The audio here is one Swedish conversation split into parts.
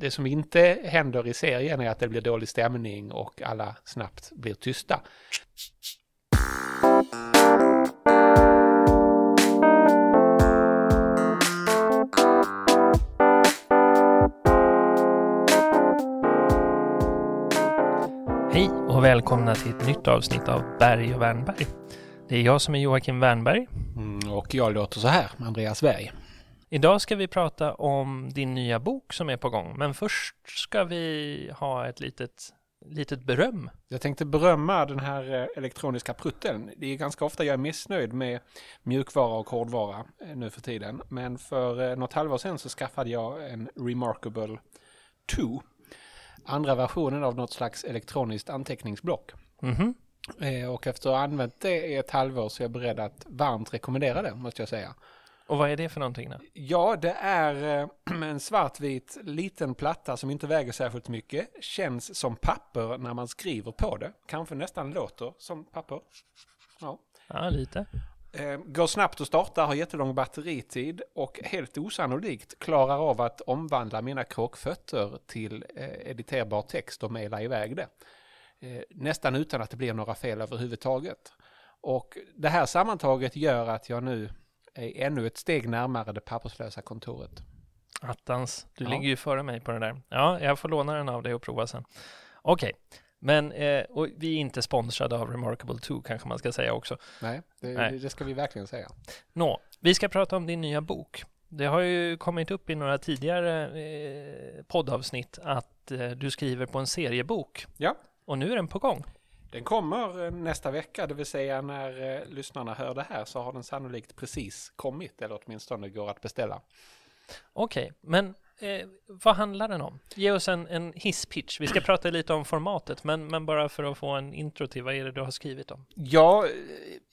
det som inte händer i serien är att det blir dålig stämning och alla snabbt blir tysta. Hej och välkomna till ett nytt avsnitt av Berg och Wernberg. Det är jag som är Joakim Wernberg. Mm, och jag låter så här, Andreas Berg. Idag ska vi prata om din nya bok som är på gång, men först ska vi ha ett litet, litet beröm. Jag tänkte berömma den här eh, elektroniska prutten. Det är ganska ofta jag är missnöjd med mjukvara och hårdvara eh, nu för tiden. Men för eh, något halvår sedan så skaffade jag en Remarkable 2. Andra versionen av något slags elektroniskt anteckningsblock. Mhm. Eh, Och efter att ha använt det i ett halvår så är jag beredd att varmt rekommendera det, måste jag säga. Och vad är det för någonting då? Ja, det är eh, en svartvit liten platta som inte väger särskilt mycket. Känns som papper när man skriver på det. Kanske nästan låter som papper. Ja. Ja, lite. Eh, Går snabbt att starta, har jättelång batteritid och helt osannolikt klarar av att omvandla mina kråkfötter till eh, editerbar text och mejla iväg det. Nästan utan att det blir några fel överhuvudtaget. Och det här sammantaget gör att jag nu är ännu ett steg närmare det papperslösa kontoret. Attans, du Ja. ligger ju före mig på det där. Ja, jag får låna den av dig och prova sen. Okej, men eh, vi är inte sponsrade av Remarkable 2 kanske man ska säga också. Nej, det, Nej. det ska vi verkligen säga. Nå, vi ska prata om din nya bok. Det har ju kommit upp i några tidigare eh, poddavsnitt att eh, du skriver på en seriebok. Ja. Och nu är den på gång. Den kommer eh, nästa vecka, det vill säga när eh, lyssnarna hör det här så har den sannolikt precis kommit, eller åtminstone går att beställa. Okej, men eh, vad handlar den om? Ge oss en, en hisspitch. Vi ska prata lite om formatet, men, men bara för att få en intro till vad är det du har skrivit om? Ja, eh,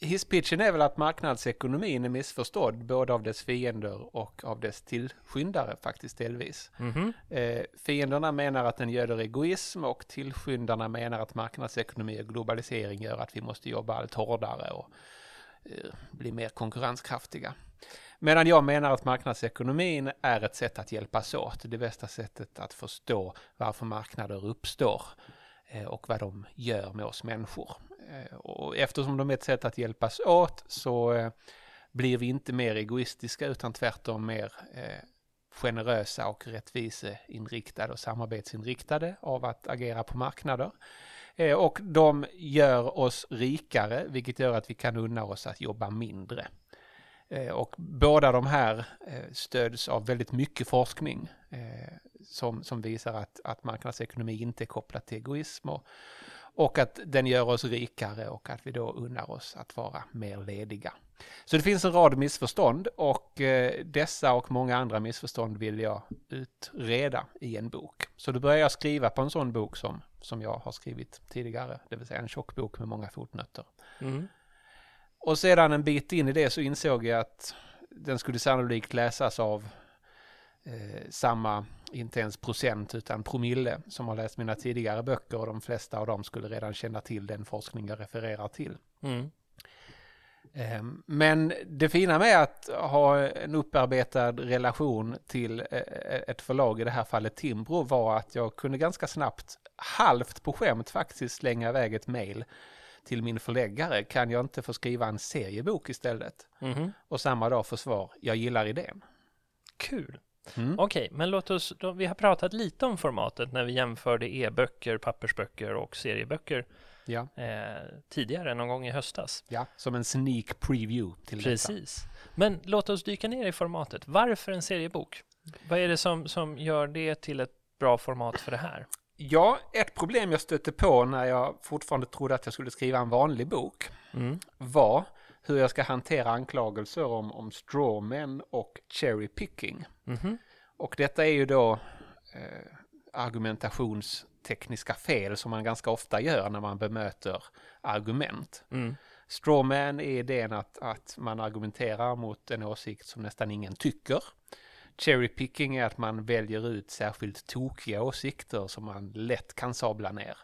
hisspitchen är väl att marknadsekonomin är missförstådd både av dess fiender och av dess tillskyndare faktiskt delvis. Mhm. Eh, fienderna menar att den göder egoism och tillskyndarna menar att marknadsekonomi och globalisering gör att vi måste jobba allt hårdare och eh, bli mer konkurrenskraftiga. Medan jag menar att marknadsekonomin är ett sätt att hjälpas åt, det bästa sättet att förstå varför marknader uppstår eh, och vad de gör med oss människor. Eh, och eftersom de är ett sätt att hjälpas åt så eh, blir vi inte mer egoistiska utan tvärtom mer generösa och rättviseinriktade och samarbetsinriktade av att agera på marknader. Och de gör oss rikare, vilket gör att vi kan unna oss att jobba mindre. Eh, och båda de här eh, stöds av väldigt mycket forskning eh, som, som visar att, att marknadsekonomi inte är kopplat till egoism och, och att den gör oss rikare och att vi då unnar oss att vara mer lediga. Så det finns en rad missförstånd och dessa och många andra missförstånd vill jag utreda i en bok. Så då börjar jag skriva på en sån bok som, som jag har skrivit tidigare, det vill säga en tjock bok med många fotnötter. Mm. Och sedan en bit in i det så insåg jag att den skulle sannolikt läsas av eh, samma, inte ens procent utan promille som har läst mina tidigare böcker och de flesta av dem skulle redan känna till den forskning jag refererar till. Mm. Eh, Men det fina med att ha en upparbetad relation till eh, ett förlag, i det här fallet Timbro, var att jag kunde ganska snabbt, halvt på skämt faktiskt, slänga iväg ett mejl till min förläggare. Kan jag inte få skriva en seriebok istället? Mhm. Och samma dag få svar, jag gillar idén. Kul. Mm. Okej, men låt oss, då, vi har pratat lite om formatet när vi jämförde e-böcker, pappersböcker och serieböcker Ja, eh, tidigare, någon gång i höstas. ja, som en sneak preview till detta. Precis. Men låt oss dyka ner i formatet. Varför en seriebok? Vad är det som, som gör det till ett bra format för det här? Ja, ett problem jag stötte på när jag fortfarande trodde att jag skulle skriva en vanlig bok Mm. var hur jag ska hantera anklagelser om, om strawmen och cherry picking. Mhm. Och detta är ju då eh, argumentationstekniska fel som man ganska ofta gör när man bemöter argument. Mm. Strawman är idén att, att man argumenterar mot en åsikt som nästan ingen tycker. Cherry picking är att man väljer ut särskilt tokiga åsikter som man lätt kan sabla ner.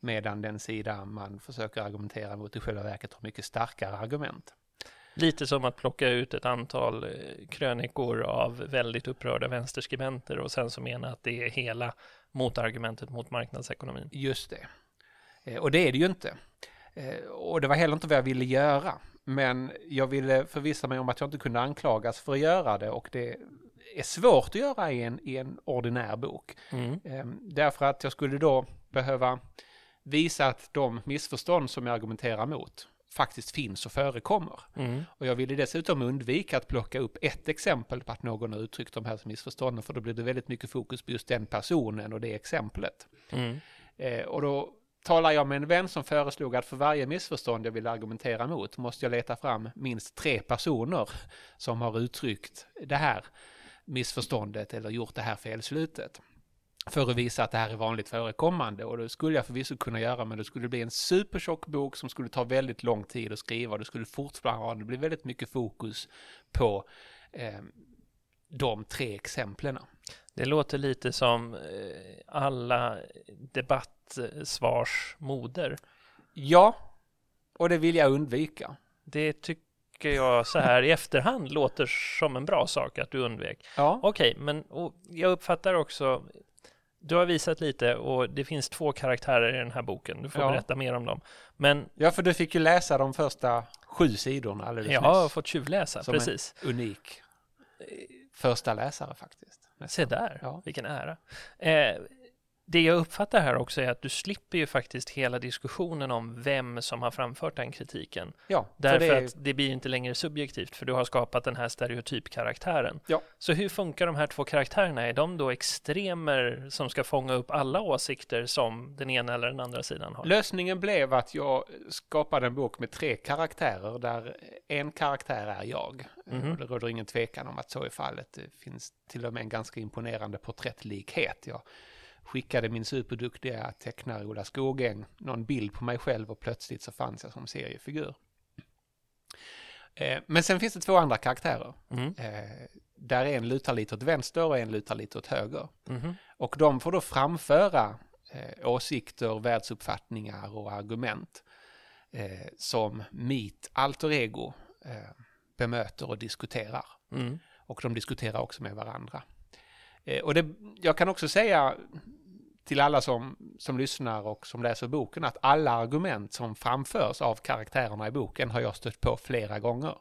Medan den sida man försöker argumentera mot i själva verket har mycket starkare argument. Lite som att plocka ut ett antal eh, krönikor av väldigt upprörda vänsterskribenter och sen så mena att det är hela motargumentet mot marknadsekonomin. Just det. Eh, och det är det ju inte. Eh, och det var heller inte vad jag ville göra. Men jag ville förvissa mig om att jag inte kunde anklagas för att göra det och det är svårt att göra i en, i en ordinär bok. Mm. Ehm, Därför att jag skulle då behöva visa att de missförstånd som jag argumenterar mot faktiskt finns och förekommer. Mm. Och jag ville dessutom undvika att plocka upp ett exempel på att någon har uttryckt de här missförstånden, för då blir det väldigt mycket fokus på just den personen och det exemplet. Mm. Eh, och då talar jag med en vän som föreslog att för varje missförstånd jag vill argumentera mot måste jag leta fram minst tre personer som har uttryckt det här missförståndet eller gjort det här felslutet. För att visa att det här är vanligt förekommande och det skulle jag förvisso kunna göra men det skulle bli en supertjock bok som skulle ta väldigt lång tid att skriva det skulle fortfarande bli väldigt mycket fokus på eh, de tre exemplen. Det låter lite som eh, alla debattsvars moder. Ja, och det vill jag undvika. Det tycker jag så här i efterhand låter som en bra sak att du undvek. Ja, Okej, men och jag uppfattar också du har visat lite och det finns två karaktärer i den här boken. Du får Ja. berätta mer om dem. Men ja för du fick ju läsa de första sju sidorna alldeles jag har nyss. fått tjuvläsa, Som en- precis. Unik. Första läsare faktiskt. Se där, Ja. vilken ära. Eh, det jag uppfattar här också är att du slipper ju faktiskt hela diskussionen om vem som har framfört den kritiken. Ja, för Därför det är, att det blir inte längre subjektivt, för du har skapat den här stereotypkaraktären. Ja. Så hur funkar de här två karaktärerna? Är de då extremer som ska fånga upp alla åsikter som den ena eller den andra sidan har? lösningen blev att jag skapade en bok med tre karaktärer där en karaktär är jag. Mhm. Och Det råder ingen tvekan om att så är fallet. Det finns till och med en ganska imponerande porträttlikhet. Jag skickade min superduktiga tecknare Ola Skogäng någon bild på mig själv och plötsligt så fanns jag som seriefigur. Eh, Men sen finns det två andra karaktärer. Mm. Eh, Där en lutar lite åt vänster och en lutar lite åt höger. Mhm. Och de får då framföra eh, åsikter, världsuppfattningar och argument som mitt alter ego bemöter och diskuterar. Mm. Och de diskuterar också med varandra. Eh, och det, jag kan också säga till alla som, som lyssnar och som läser boken att alla argument som framförs av karaktärerna i boken har jag stött på flera gånger.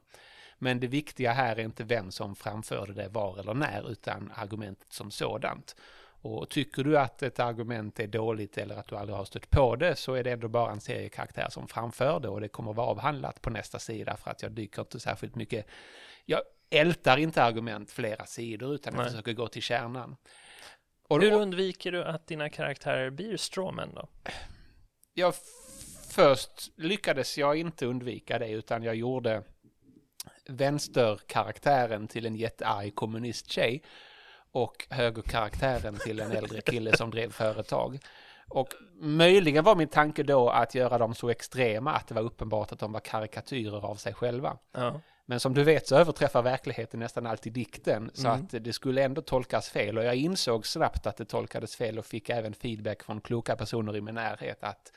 Men det viktiga här är inte vem som framförde det var eller när, utan argumentet som sådant. Och tycker du att ett argument är dåligt eller att du aldrig har stött på det så är det ändå bara en seriekaraktär som framför det och det kommer vara avhandlat på nästa sida för att jag dyker inte särskilt mycket. Jag ältar inte argument flera sidor utan jag försöker gå till kärnan. Och Hur då, undviker du att dina karaktärer blir strawmen då? jag först lyckades jag inte undvika det utan jag gjorde vänsterkaraktären till en jättearg kommunisttjej och högerkaraktären till en äldre kille som drev företag. Och möjligen var min tanke då att göra dem så extrema att det var uppenbart att de var karikatyrer av sig själva. Ja. Men som du vet så överträffar verkligheten nästan alltid dikten så Mm. att det skulle ändå tolkas fel och jag insåg snabbt att det tolkades fel och fick även feedback från kloka personer i min närhet att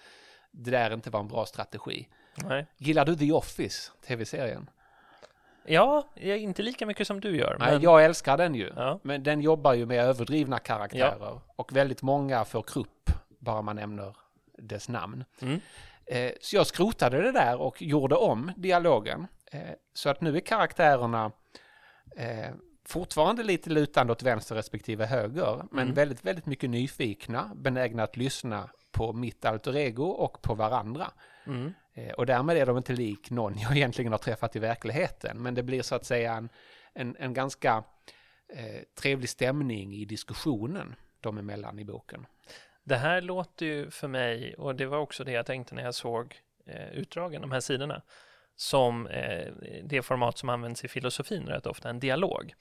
det där inte var en bra strategi. Nej. Gillar du The Office, tv-serien? Ja, inte lika mycket som du gör. Nej, Men... jag älskar den ju. Ja. Men den jobbar ju med överdrivna karaktärer och väldigt många får krupp bara man nämner dess namn. Mm. Eh, så jag skrotade det där och gjorde om dialogen. Eh, så att nu är karaktärerna eh, fortfarande lite lutande åt vänster respektive höger, men Mm. väldigt, väldigt mycket nyfikna, benägna att lyssna på mitt alter ego och på varandra. Mm. Eh, och därmed är de inte lik någon jag egentligen har träffat i verkligheten, men det blir så att säga en, en, en ganska eh, trevlig stämning i diskussionen de emellan i boken. Det här låter ju för mig, och det var också det jag tänkte när jag såg eh, utdragen, de här sidorna, som eh, det format som används i filosofin rätt ofta, en dialog.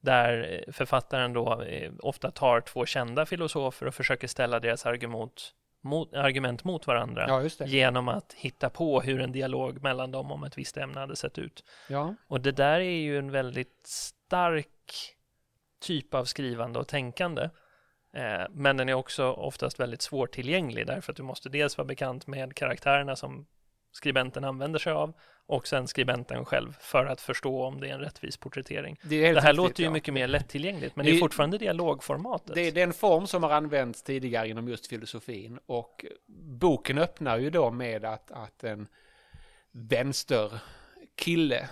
Där eh, författaren då eh, ofta tar två kända filosofer och försöker ställa deras argument mot, argument mot varandra Ja, genom att hitta på hur en dialog mellan dem om ett visst ämne hade sett ut. Ja, Och det där är ju en väldigt stark typ av skrivande och tänkande. Eh, men den är också oftast väldigt svårtillgänglig därför att du måste dels vara bekant med karaktärerna som skribenten använder sig av och sen skribenten själv för att förstå om det är en rättvis porträttering. Det, Det här riktigt, låter ju ja. mycket mer lättillgängligt, men Det- det är fortfarande dialogformatet. Det är den form som har använts tidigare inom just filosofin och boken öppnar ju då med att, att en vänsterkille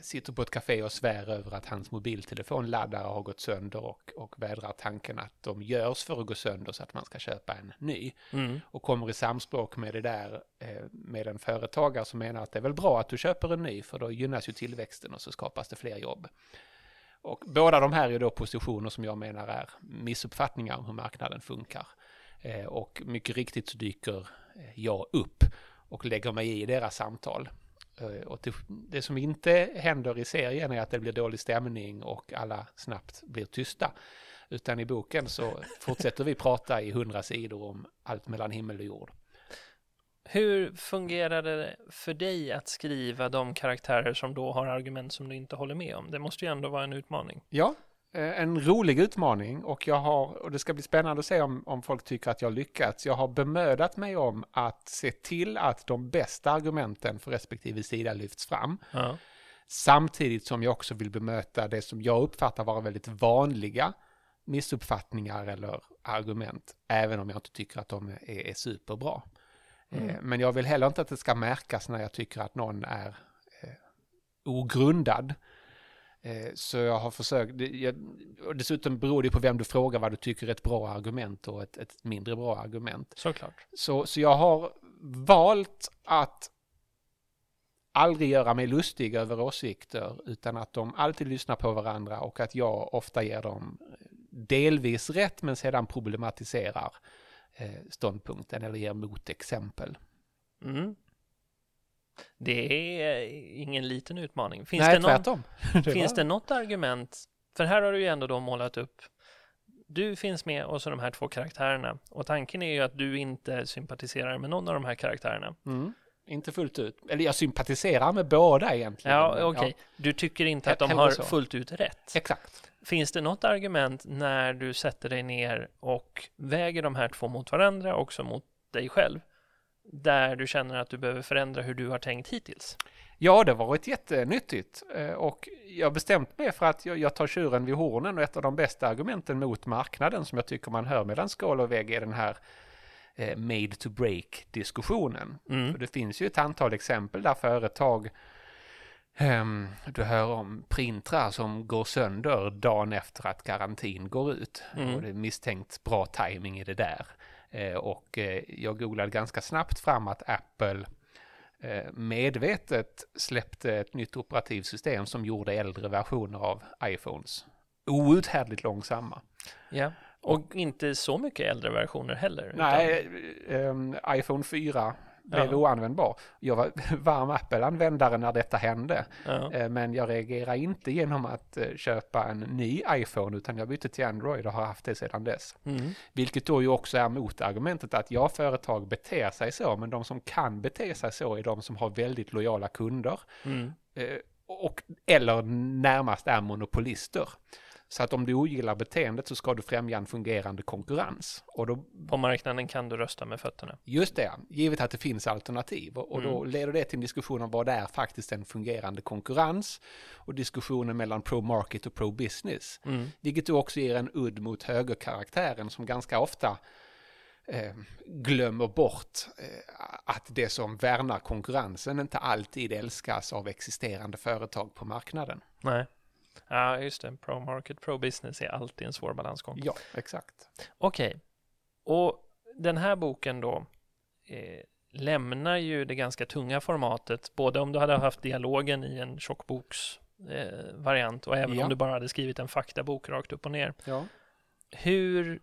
sitter på ett café och svär över att hans mobiltelefonladdare har gått sönder och, och vädrar tanken att de görs för att gå sönder så att man ska köpa en ny. Mm. Och kommer i samspråk med det där eh, med en företagare som menar att det är väl bra att du köper en ny för då gynnas ju tillväxten och så skapas det fler jobb. Och båda de här är då positioner som jag menar är missuppfattningar om hur marknaden funkar. Eh, och mycket riktigt så dyker eh, jag upp och lägger mig i deras samtal. Eh, och det, som inte händer i serien är att det blir dålig stämning och alla snabbt blir tysta. Utan i boken så fortsätter vi prata i hundra sidor om allt mellan himmel och jord. Hur fungerade det för dig att skriva de karaktärer som då har argument som du inte håller med om? Det måste ju ändå vara en utmaning. Ja, en rolig utmaning och jag har, och det ska bli spännande att se om, om folk tycker att jag lyckats. Jag har bemödat mig om att se till att de bästa argumenten för respektive sida lyfts fram. Ja. Samtidigt som jag också vill bemöta det som jag uppfattar vara väldigt vanliga missuppfattningar eller argument, även om jag inte tycker att de är, är superbra. Mm. Eh, Men jag vill heller inte att det ska märkas när jag tycker att någon är eh, ogrundad. Eh, Så jag har försökt, jag, och dessutom beror det på vem du frågar vad du tycker är ett bra argument och ett, ett mindre bra argument. Såklart. Så, så jag har valt att aldrig göra mig lustig över åsikter utan att de alltid lyssnar på varandra och att jag ofta ger dem delvis rätt men sedan problematiserar eh, ståndpunkten eller ger motexempel. Mm. Det är ingen liten utmaning. Finns, Nej, det, någon, finns det något argument? För här har du ju ändå då målat upp du finns med och så de här två karaktärerna och tanken är ju att du inte sympatiserar med någon av de här karaktärerna. Mm. Inte fullt ut. Eller jag sympatiserar med båda egentligen. Ja, okej. Du tycker inte att de har så. fullt ut rätt. Exakt. Finns det något argument när du sätter dig ner och väger de här två mot varandra, också mot dig själv, där du känner att du behöver förändra hur du har tänkt hittills? Ja, det har varit jättenyttigt eh, och jag har bestämt mig för att jag, tar tjuren vid hornen och ett av de bästa argumenten mot marknaden som jag tycker man hör mellan skål och vägg är den här eh, made to break diskussionen. Mm. Det finns ju ett antal exempel där företag ehm, du hör om printrar som går sönder dagen efter att garantin går ut. Mm. Och det är misstänkt bra timing i det där. Eh, och eh, jag googlade ganska snabbt fram att Apple eh, medvetet släppte ett nytt operativsystem som gjorde äldre versioner av iPhones outhärdligt långsamma. Ja, och inte så mycket äldre versioner heller. utan- Nej, ehm, iPhone 4 blev Ja. oanvändbar. Jag var varm Apple-användare när detta hände. Ja. Eh, Men jag reagerar inte genom att eh, köpa en ny iPhone utan jag bytte till Android och har haft det sedan dess. Mm. Vilket då ju också är motargumentet att ja, företag beter sig så, men de som kan bete sig så är de som har väldigt lojala kunder Mm. eh, och, eller närmast är monopolister. Så att om du ogillar beteendet så ska du främja en fungerande konkurrens. Och då, På marknaden kan du rösta med fötterna. just det, givet att det finns alternativ. Och, och då Mm. leder det till en diskussion om vad det är faktiskt en fungerande konkurrens och diskussionen mellan pro-market och pro-business. Mm. Vilket då också ger en udd mot högerkaraktären som ganska ofta eh, glömmer bort eh, att det som värnar konkurrensen inte alltid älskas av existerande företag på marknaden. Nej. Ja, just det. Pro market, pro business är alltid en svår balansgång. Ja, exakt. Okej. Och den här boken då eh, lämnar ju det ganska tunga formatet, både om du hade haft dialogen i en tjockboks eh, och även Ja. om du bara hade skrivit en faktabok rakt upp och ner. Ja. Hur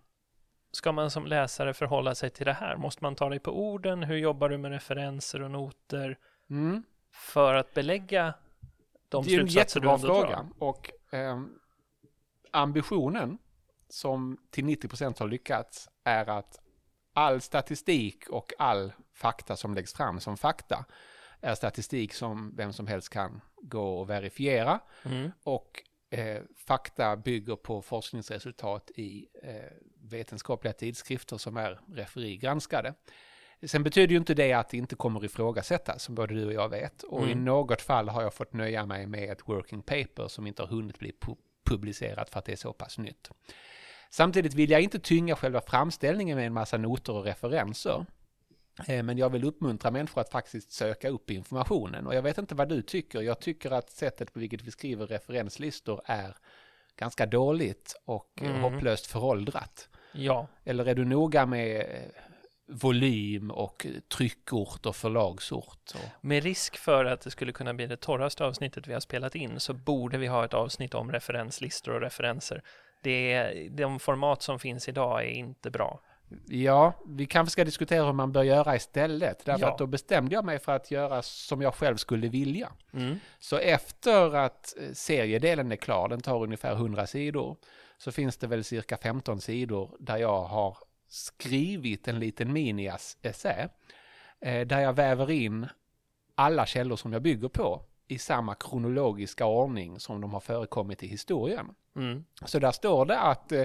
ska man som läsare förhålla sig till det här? Måste man ta dig på orden? Hur jobbar du med referenser och noter Mm. för att belägga de det är en jättebra fråga. Och ehm, ambitionen som till 90% har lyckats är att all statistik och all fakta som läggs fram som fakta är statistik som vem som helst kan gå och verifiera. Mm. Och eh, fakta bygger på forskningsresultat i eh, vetenskapliga tidskrifter som är referigranskade. Sen betyder ju inte det att det inte kommer ifrågasättas, som både du och jag vet. Och Mm. i något fall har jag fått nöja mig med ett working paper som inte har hunnit bli pu- publicerat för att det är så pass nytt. Samtidigt vill jag inte tynga själva framställningen med en massa noter och referenser. Eh, Men jag vill uppmuntra människor att faktiskt söka upp informationen. Och jag vet inte vad du tycker. Jag tycker att sättet på vilket vi skriver referenslistor är ganska dåligt och Mm. hopplöst föråldrat. Ja, Eller är du noga med eh, volym och tryckort och förlagsort? Med risk för att det skulle kunna bli det torraste avsnittet vi har spelat in så borde vi ha ett avsnitt om referenslistor och referenser. Det är, de format som finns idag är inte bra. Ja, vi kanske ska diskutera hur man bör göra istället. Därför Ja. att då bestämde jag mig för att göra som jag själv skulle vilja. Mm. Så efter att eh, seriedelen är klar, den tar ungefär 100 sidor, så finns det väl cirka 15 sidor där jag har skrivit en liten mini-essä eh, där jag väver in alla källor som jag bygger på i samma kronologiska ordning som de har förekommit i historien. Mm. Så där står det att eh,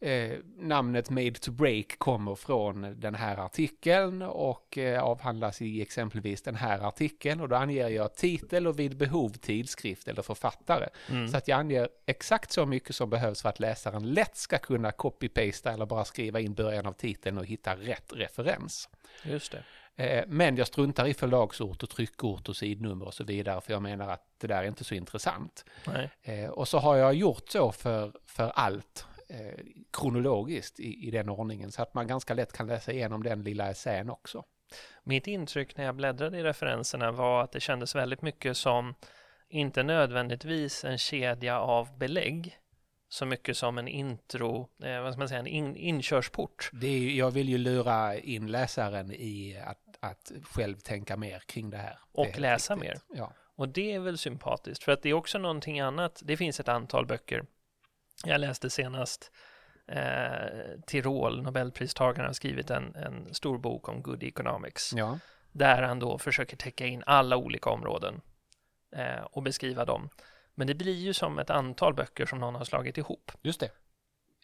eh, namnet Made to Break kommer från den här artikeln och eh, avhandlas i exempelvis den här artikeln och då anger jag titel och vid behov tidskrift eller författare. Mm. Så att jag anger exakt så mycket som behövs för att läsaren lätt ska kunna copy-pasta eller bara skriva in början av titeln och hitta rätt referens. Just det. Eh, Men jag struntar i förlagsort och tryckort och sidnummer och så vidare för jag menar att det där är inte så intressant. Nej. Eh, och så har jag gjort så för, för allt eh, kronologiskt i, i den ordningen så att man ganska lätt kan läsa igenom den lilla essän också. Mitt intryck när jag bläddrade i referenserna var att det kändes väldigt mycket som inte nödvändigtvis en kedja av belägg så mycket som en intro, eh, vad ska man säga, en in, inkörsport. Det är, jag vill ju lura in läsaren i att, att själv tänka mer kring det här. Det är Och helt läsa riktigt. Ja. Och det är väl sympatiskt, för att det är också någonting annat. Det finns ett antal böcker. Jag läste senast eh, Tirol, Nobelpristagaren, har skrivit en, en stor bok om good economics. ja, där han då försöker täcka in alla olika områden eh, och beskriva dem. Men det blir ju som ett antal böcker som någon har slagit ihop. just det.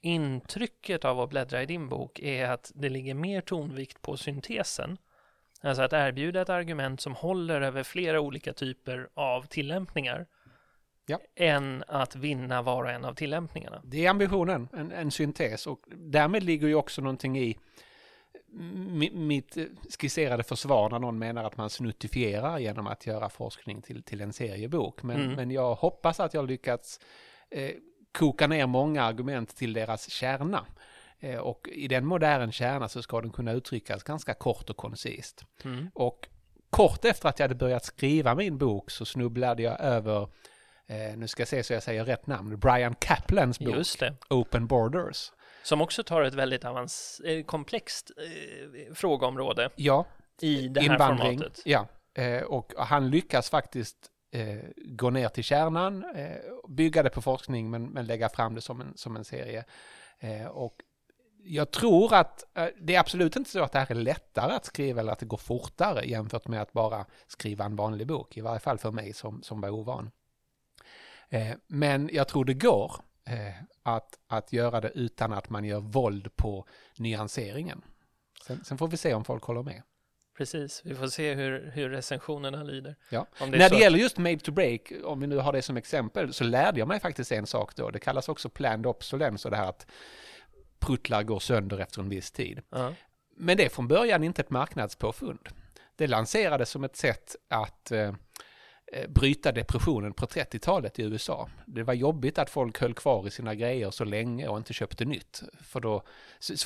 Intrycket av att bläddra i din bok är att det ligger mer tonvikt på syntesen. Alltså att erbjuda ett argument som håller över flera olika typer av tillämpningar. Ja. Än att vinna var och en av tillämpningarna. Det är ambitionen, en, en syntes och därmed ligger ju också någonting i mi- mitt eh, skisserade försvar när någon menar att man snuttifierar genom att göra forskning till, till en seriebok. Men, Mm. men jag hoppas att jag lyckats eh, koka ner många argument till deras kärna. Eh, och i den modern kärna så ska den kunna uttryckas ganska kort och koncist. Mm. Och kort efter att jag hade börjat skriva min bok så snubblade jag över, eh, nu ska jag se så jag säger rätt namn, Brian Kaplans bok. Open Borders. Som också tar ett väldigt avans- eh, komplext eh, frågeområde Ja, i det här invandring. formatet. Ja, eh, och han lyckas faktiskt eh, gå ner till kärnan, eh, bygga det på forskning men, men lägga fram det som en, som en serie. Och jag tror att det är absolut inte så att det här är lättare att skriva eller att det går fortare jämfört med att bara skriva en vanlig bok, i varje fall för mig som, som var ovan. Eh, men jag tror det går eh, att, att göra det utan att man gör våld på nyanseringen. Sen, sen får vi se om folk håller med. Precis, vi får se hur, hur recensionerna lyder. Ja. Det är När det gäller just Made to Break, om vi nu har det som exempel, så lärde jag mig faktiskt en sak då. Det kallas också planned obsolence och det här att pruttlar går sönder efter en viss tid. Ja. Men det är från början inte ett marknadspåfund. Det lanserades som ett sätt att eh, bryta depressionen på 30-talet i USA. Det var jobbigt att folk höll kvar i sina grejer så länge och inte köpte nytt. För då,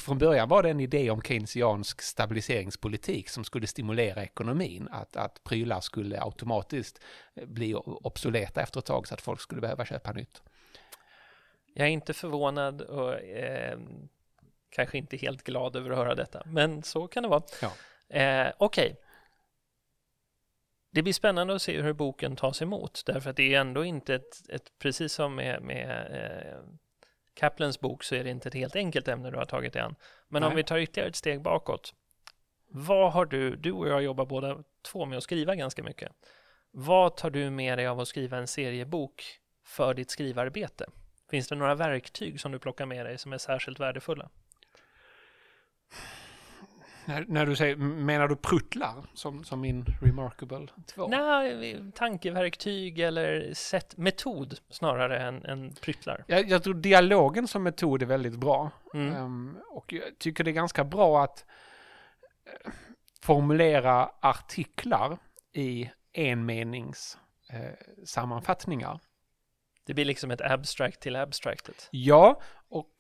från början var det en idé om keynesiansk stabiliseringspolitik som skulle stimulera ekonomin. Att, att prylar skulle automatiskt eh, bli obsoleta efter ett tag så att folk skulle behöva köpa nytt. Jag är inte förvånad och eh, kanske inte helt glad över att höra detta, men så kan det vara. Ja. Eh, Okej. Det blir spännande att se hur boken tas emot, därför att det är ändå inte ett, ett precis som med, med eh, Kaplans bok så är det inte ett helt enkelt ämne du har tagit an. Men om Nej. vi tar ytterligare ett steg bakåt. Vad har du, du och jag jobbar båda två med att skriva ganska mycket. Vad tar du med dig av att skriva en seriebok för ditt skrivarbete? Finns det några verktyg som du plockar med dig som är särskilt värdefulla? När, när du säger, menar du pruttlar som, som min Remarkable 2? Nej, tankeverktyg eller sätt, metod snarare än, än pryttlar. Jag, jag tror dialogen som metod är väldigt bra. Mm. Ehm, och jag tycker det är ganska bra att eh, formulera artiklar i enmenings eh, sammanfattningar. Det blir liksom ett abstract till abstractet. Ja, och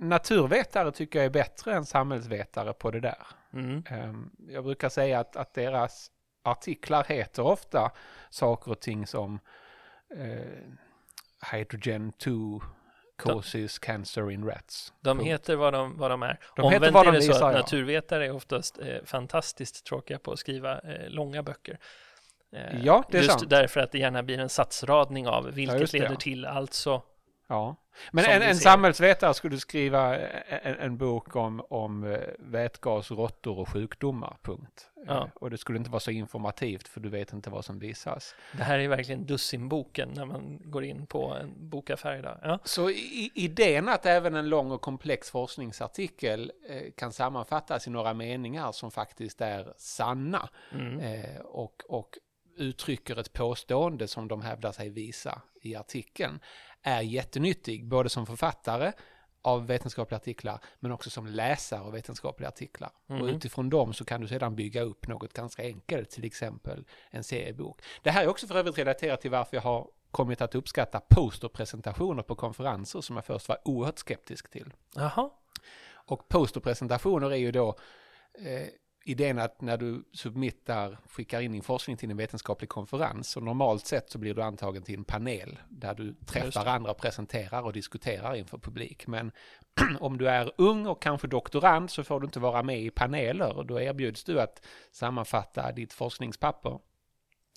naturvetare tycker jag är bättre än samhällsvetare på det där. Mm. Ehm, Jag brukar säga att, att deras artiklar heter ofta saker och ting som eh, Hydrogen 2 causes cancer in rats. De Punkt. heter vad de, vad de är. De heter Omvänt vad är de det så att ja. naturvetare är oftast eh, fantastiskt tråkiga på att skriva eh, långa böcker. Eh, Ja, det är just sant. därför att det gärna blir en satsradning av vilket just det, leder ja. till alltså. Ja, men en, en samhällsvetare skulle skriva en, en bok om, om eh, vätgas, råttor och sjukdomar, punkt. Ja. Eh, Och det skulle inte vara så informativt för du vet inte vad som visas. Det här är verkligen dussinboken när man går in på en bokaffär idag. Ja, Så i, idén att även en lång och komplex forskningsartikel eh, kan sammanfattas i några meningar som faktiskt är sanna mm. eh, och, och uttrycker ett påstående som de hävdar sig visa i artikeln är jättenyttig, både som författare av vetenskapliga artiklar men också som läsare av vetenskapliga artiklar. Och Mhm. utifrån dem så kan du sedan bygga upp något ganska enkelt, till exempel en seriebok. Det här är också för övrigt relaterat till varför jag har kommit att uppskatta posterpresentationer på konferenser som jag först var oerhört skeptisk till. Jaha, Och posterpresentationer är ju då eh, idén att när du submittar, skickar in din forskning till en vetenskaplig konferens, så normalt sett så blir du antagen till en panel där du träffar andra och presenterar och diskuterar inför publik. Men om du är ung och kanske doktorand så får du inte vara med i paneler och då erbjuds du att sammanfatta ditt forskningspapper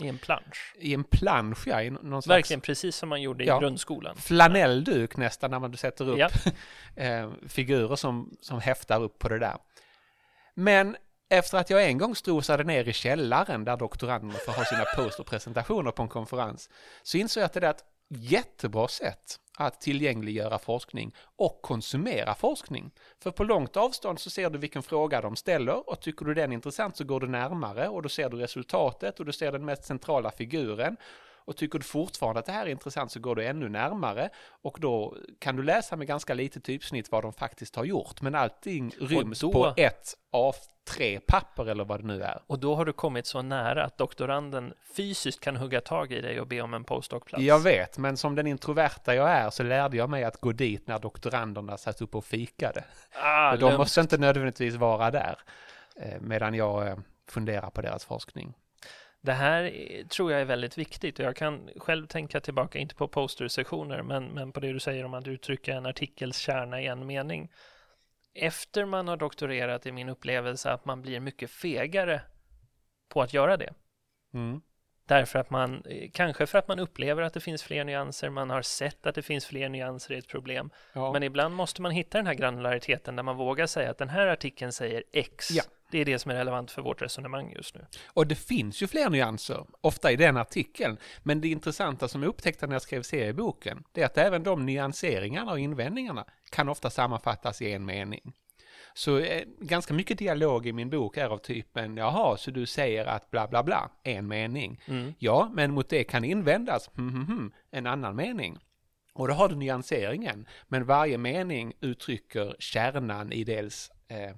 i en plansch. i en plansch, ja, i någon slags Verkligen precis som man gjorde i Ja. grundskolan. flanellduk nästan när man du sätter upp Ja. eh, figurer som, som häftar upp på det där. Men efter att jag en gång strosade ner i källaren där doktoranderna får ha sina posterpresentationer på en konferens så insåg jag att det är ett jättebra sätt att tillgängliggöra forskning och konsumera forskning. För på långt avstånd så ser du vilken fråga de ställer och tycker du den är intressant så går du närmare och då ser du resultatet och du ser den mest centrala figuren och tycker du fortfarande att det här är intressant så går du ännu närmare och då kan du läsa med ganska lite typsnitt vad de faktiskt har gjort. Men allting ryms då- på ett A3-papper eller vad det nu är. Och då har du kommit så nära att doktoranden fysiskt kan hugga tag i dig och be om en postdoc-plats. Jag vet, men som den introverta jag är så lärde jag mig att gå dit när doktoranderna satt upp och fikade. Ah, de måste inte nödvändigtvis vara där eh, medan jag eh, funderar på deras forskning. Det här är- tror jag är väldigt viktigt och jag kan själv tänka tillbaka, inte på postersessioner, men, men på det du säger om att uttrycka en artikels kärna i en mening. Efter man har doktorerat är min upplevelse att man blir mycket fegare på att göra det. Mm. Därför att man, eh, kanske för att man upplever att det finns fler nyanser, man har sett att det finns fler nyanser i ett problem. Ja. Men ibland måste man hitta den här granulariteten där man vågar säga att den här artikeln säger X. Ja. Det är det som är relevant för vårt resonemang just nu. Och det finns ju fler nyanser, ofta i den artikeln. Men det intressanta som jag upptäckte när jag skrev serieboken, det är att även de nyanseringarna och invändningarna kan ofta sammanfattas i en mening. Så eh, ganska mycket dialog i min bok är av typen, jaha, så du säger att bla bla bla, en mening. Mm. Ja, men mot det kan invändas, hm, hm, hm, en annan mening. Och då har du nyanseringen, men varje mening uttrycker kärnan i dels eh,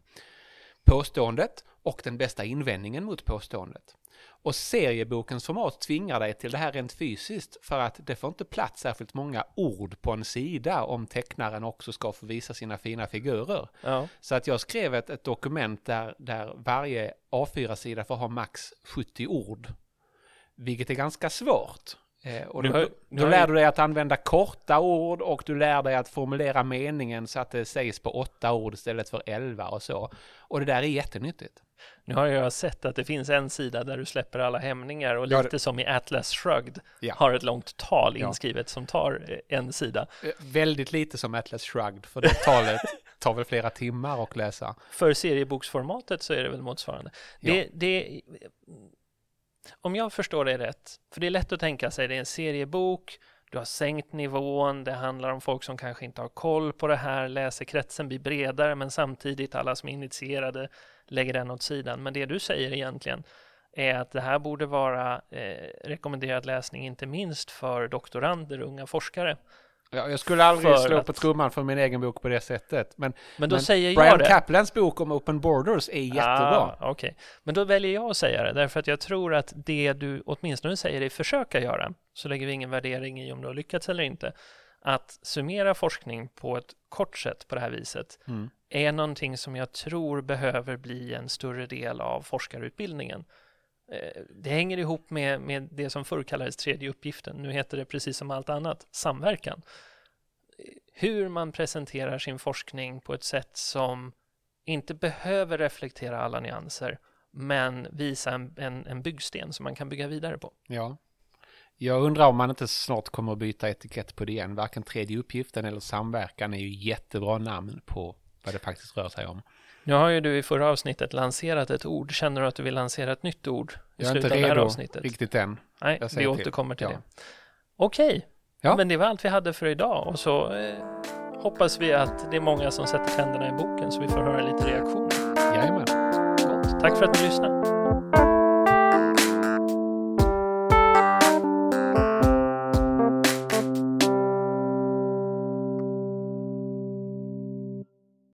påståendet och den bästa invändningen mot påståendet. Och seriebokens format tvingar dig till det här rent fysiskt för att det får inte plats särskilt många ord på en sida om tecknaren också ska få visa sina fina figurer. Ja. Så att jag skrev ett, ett dokument där, där varje A4-sida får ha max 70 ord. Vilket är ganska svårt. Eh, och Nu då, nu då lär du dig att använda korta ord och du lär dig att formulera meningen så att det sägs på åtta ord istället för elva och så. Och det där är jättenyttigt. Nu har jag sett att det finns en sida där du släpper alla hämningar och Ja, lite det- som i Atlas Shrugged Ja. har ett långt tal Ja. inskrivet som tar eh, en sida. Eh, Väldigt lite som Atlas Shrugged, för det talet tar väl flera timmar att läsa. För serieboksformatet så är det väl motsvarande. Ja. Det, det, om jag förstår dig rätt, för det är lätt att tänka sig, det är en seriebok, du har sänkt nivån, det handlar om folk som kanske inte har koll på det här, läsekretsen blir bredare men samtidigt alla som är initierade lägger den åt sidan. Men det du säger egentligen är att det här borde vara eh, rekommenderad läsning inte minst för doktorander, unga forskare. Ja, jag skulle aldrig För slå att- på trumman för min egen bok på det sättet. Men, Men då men säger Brian jag det. Kaplans bok om Open Borders är jättebra. Ah, Okej, men då väljer jag att säga det därför att jag tror att det du åtminstone säger dig försöka göra, så lägger vi ingen värdering i om du har lyckats eller inte, att summera forskning på ett kort sätt på det här viset Mm. är någonting som jag tror behöver bli en större del av forskarutbildningen. Eh, det hänger ihop med, med det som förr kallades tredje uppgiften. Nu heter det precis som allt annat samverkan. Hur man presenterar sin forskning på ett sätt som inte behöver reflektera alla nyanser men visa en, en, en byggsten som man kan bygga vidare på. Ja. Jag undrar om man inte snart kommer att byta etikett på det igen. Varken tredje uppgiften eller samverkan är ju jättebra namn på vad det faktiskt rör sig om. Nu har ju du i förra avsnittet lanserat ett ord. Känner du att du vill lansera ett nytt ord i Jag är slutet inte av det här redo avsnittet? riktigt än. Nej, Jag vi till. återkommer till Ja. det. Okej, Ja. men det var allt vi hade för idag och så eh, hoppas vi att det är många som sätter tänderna i boken så vi får höra lite reaktioner. Jajamän. Gott. Tack för att ni lyssnade.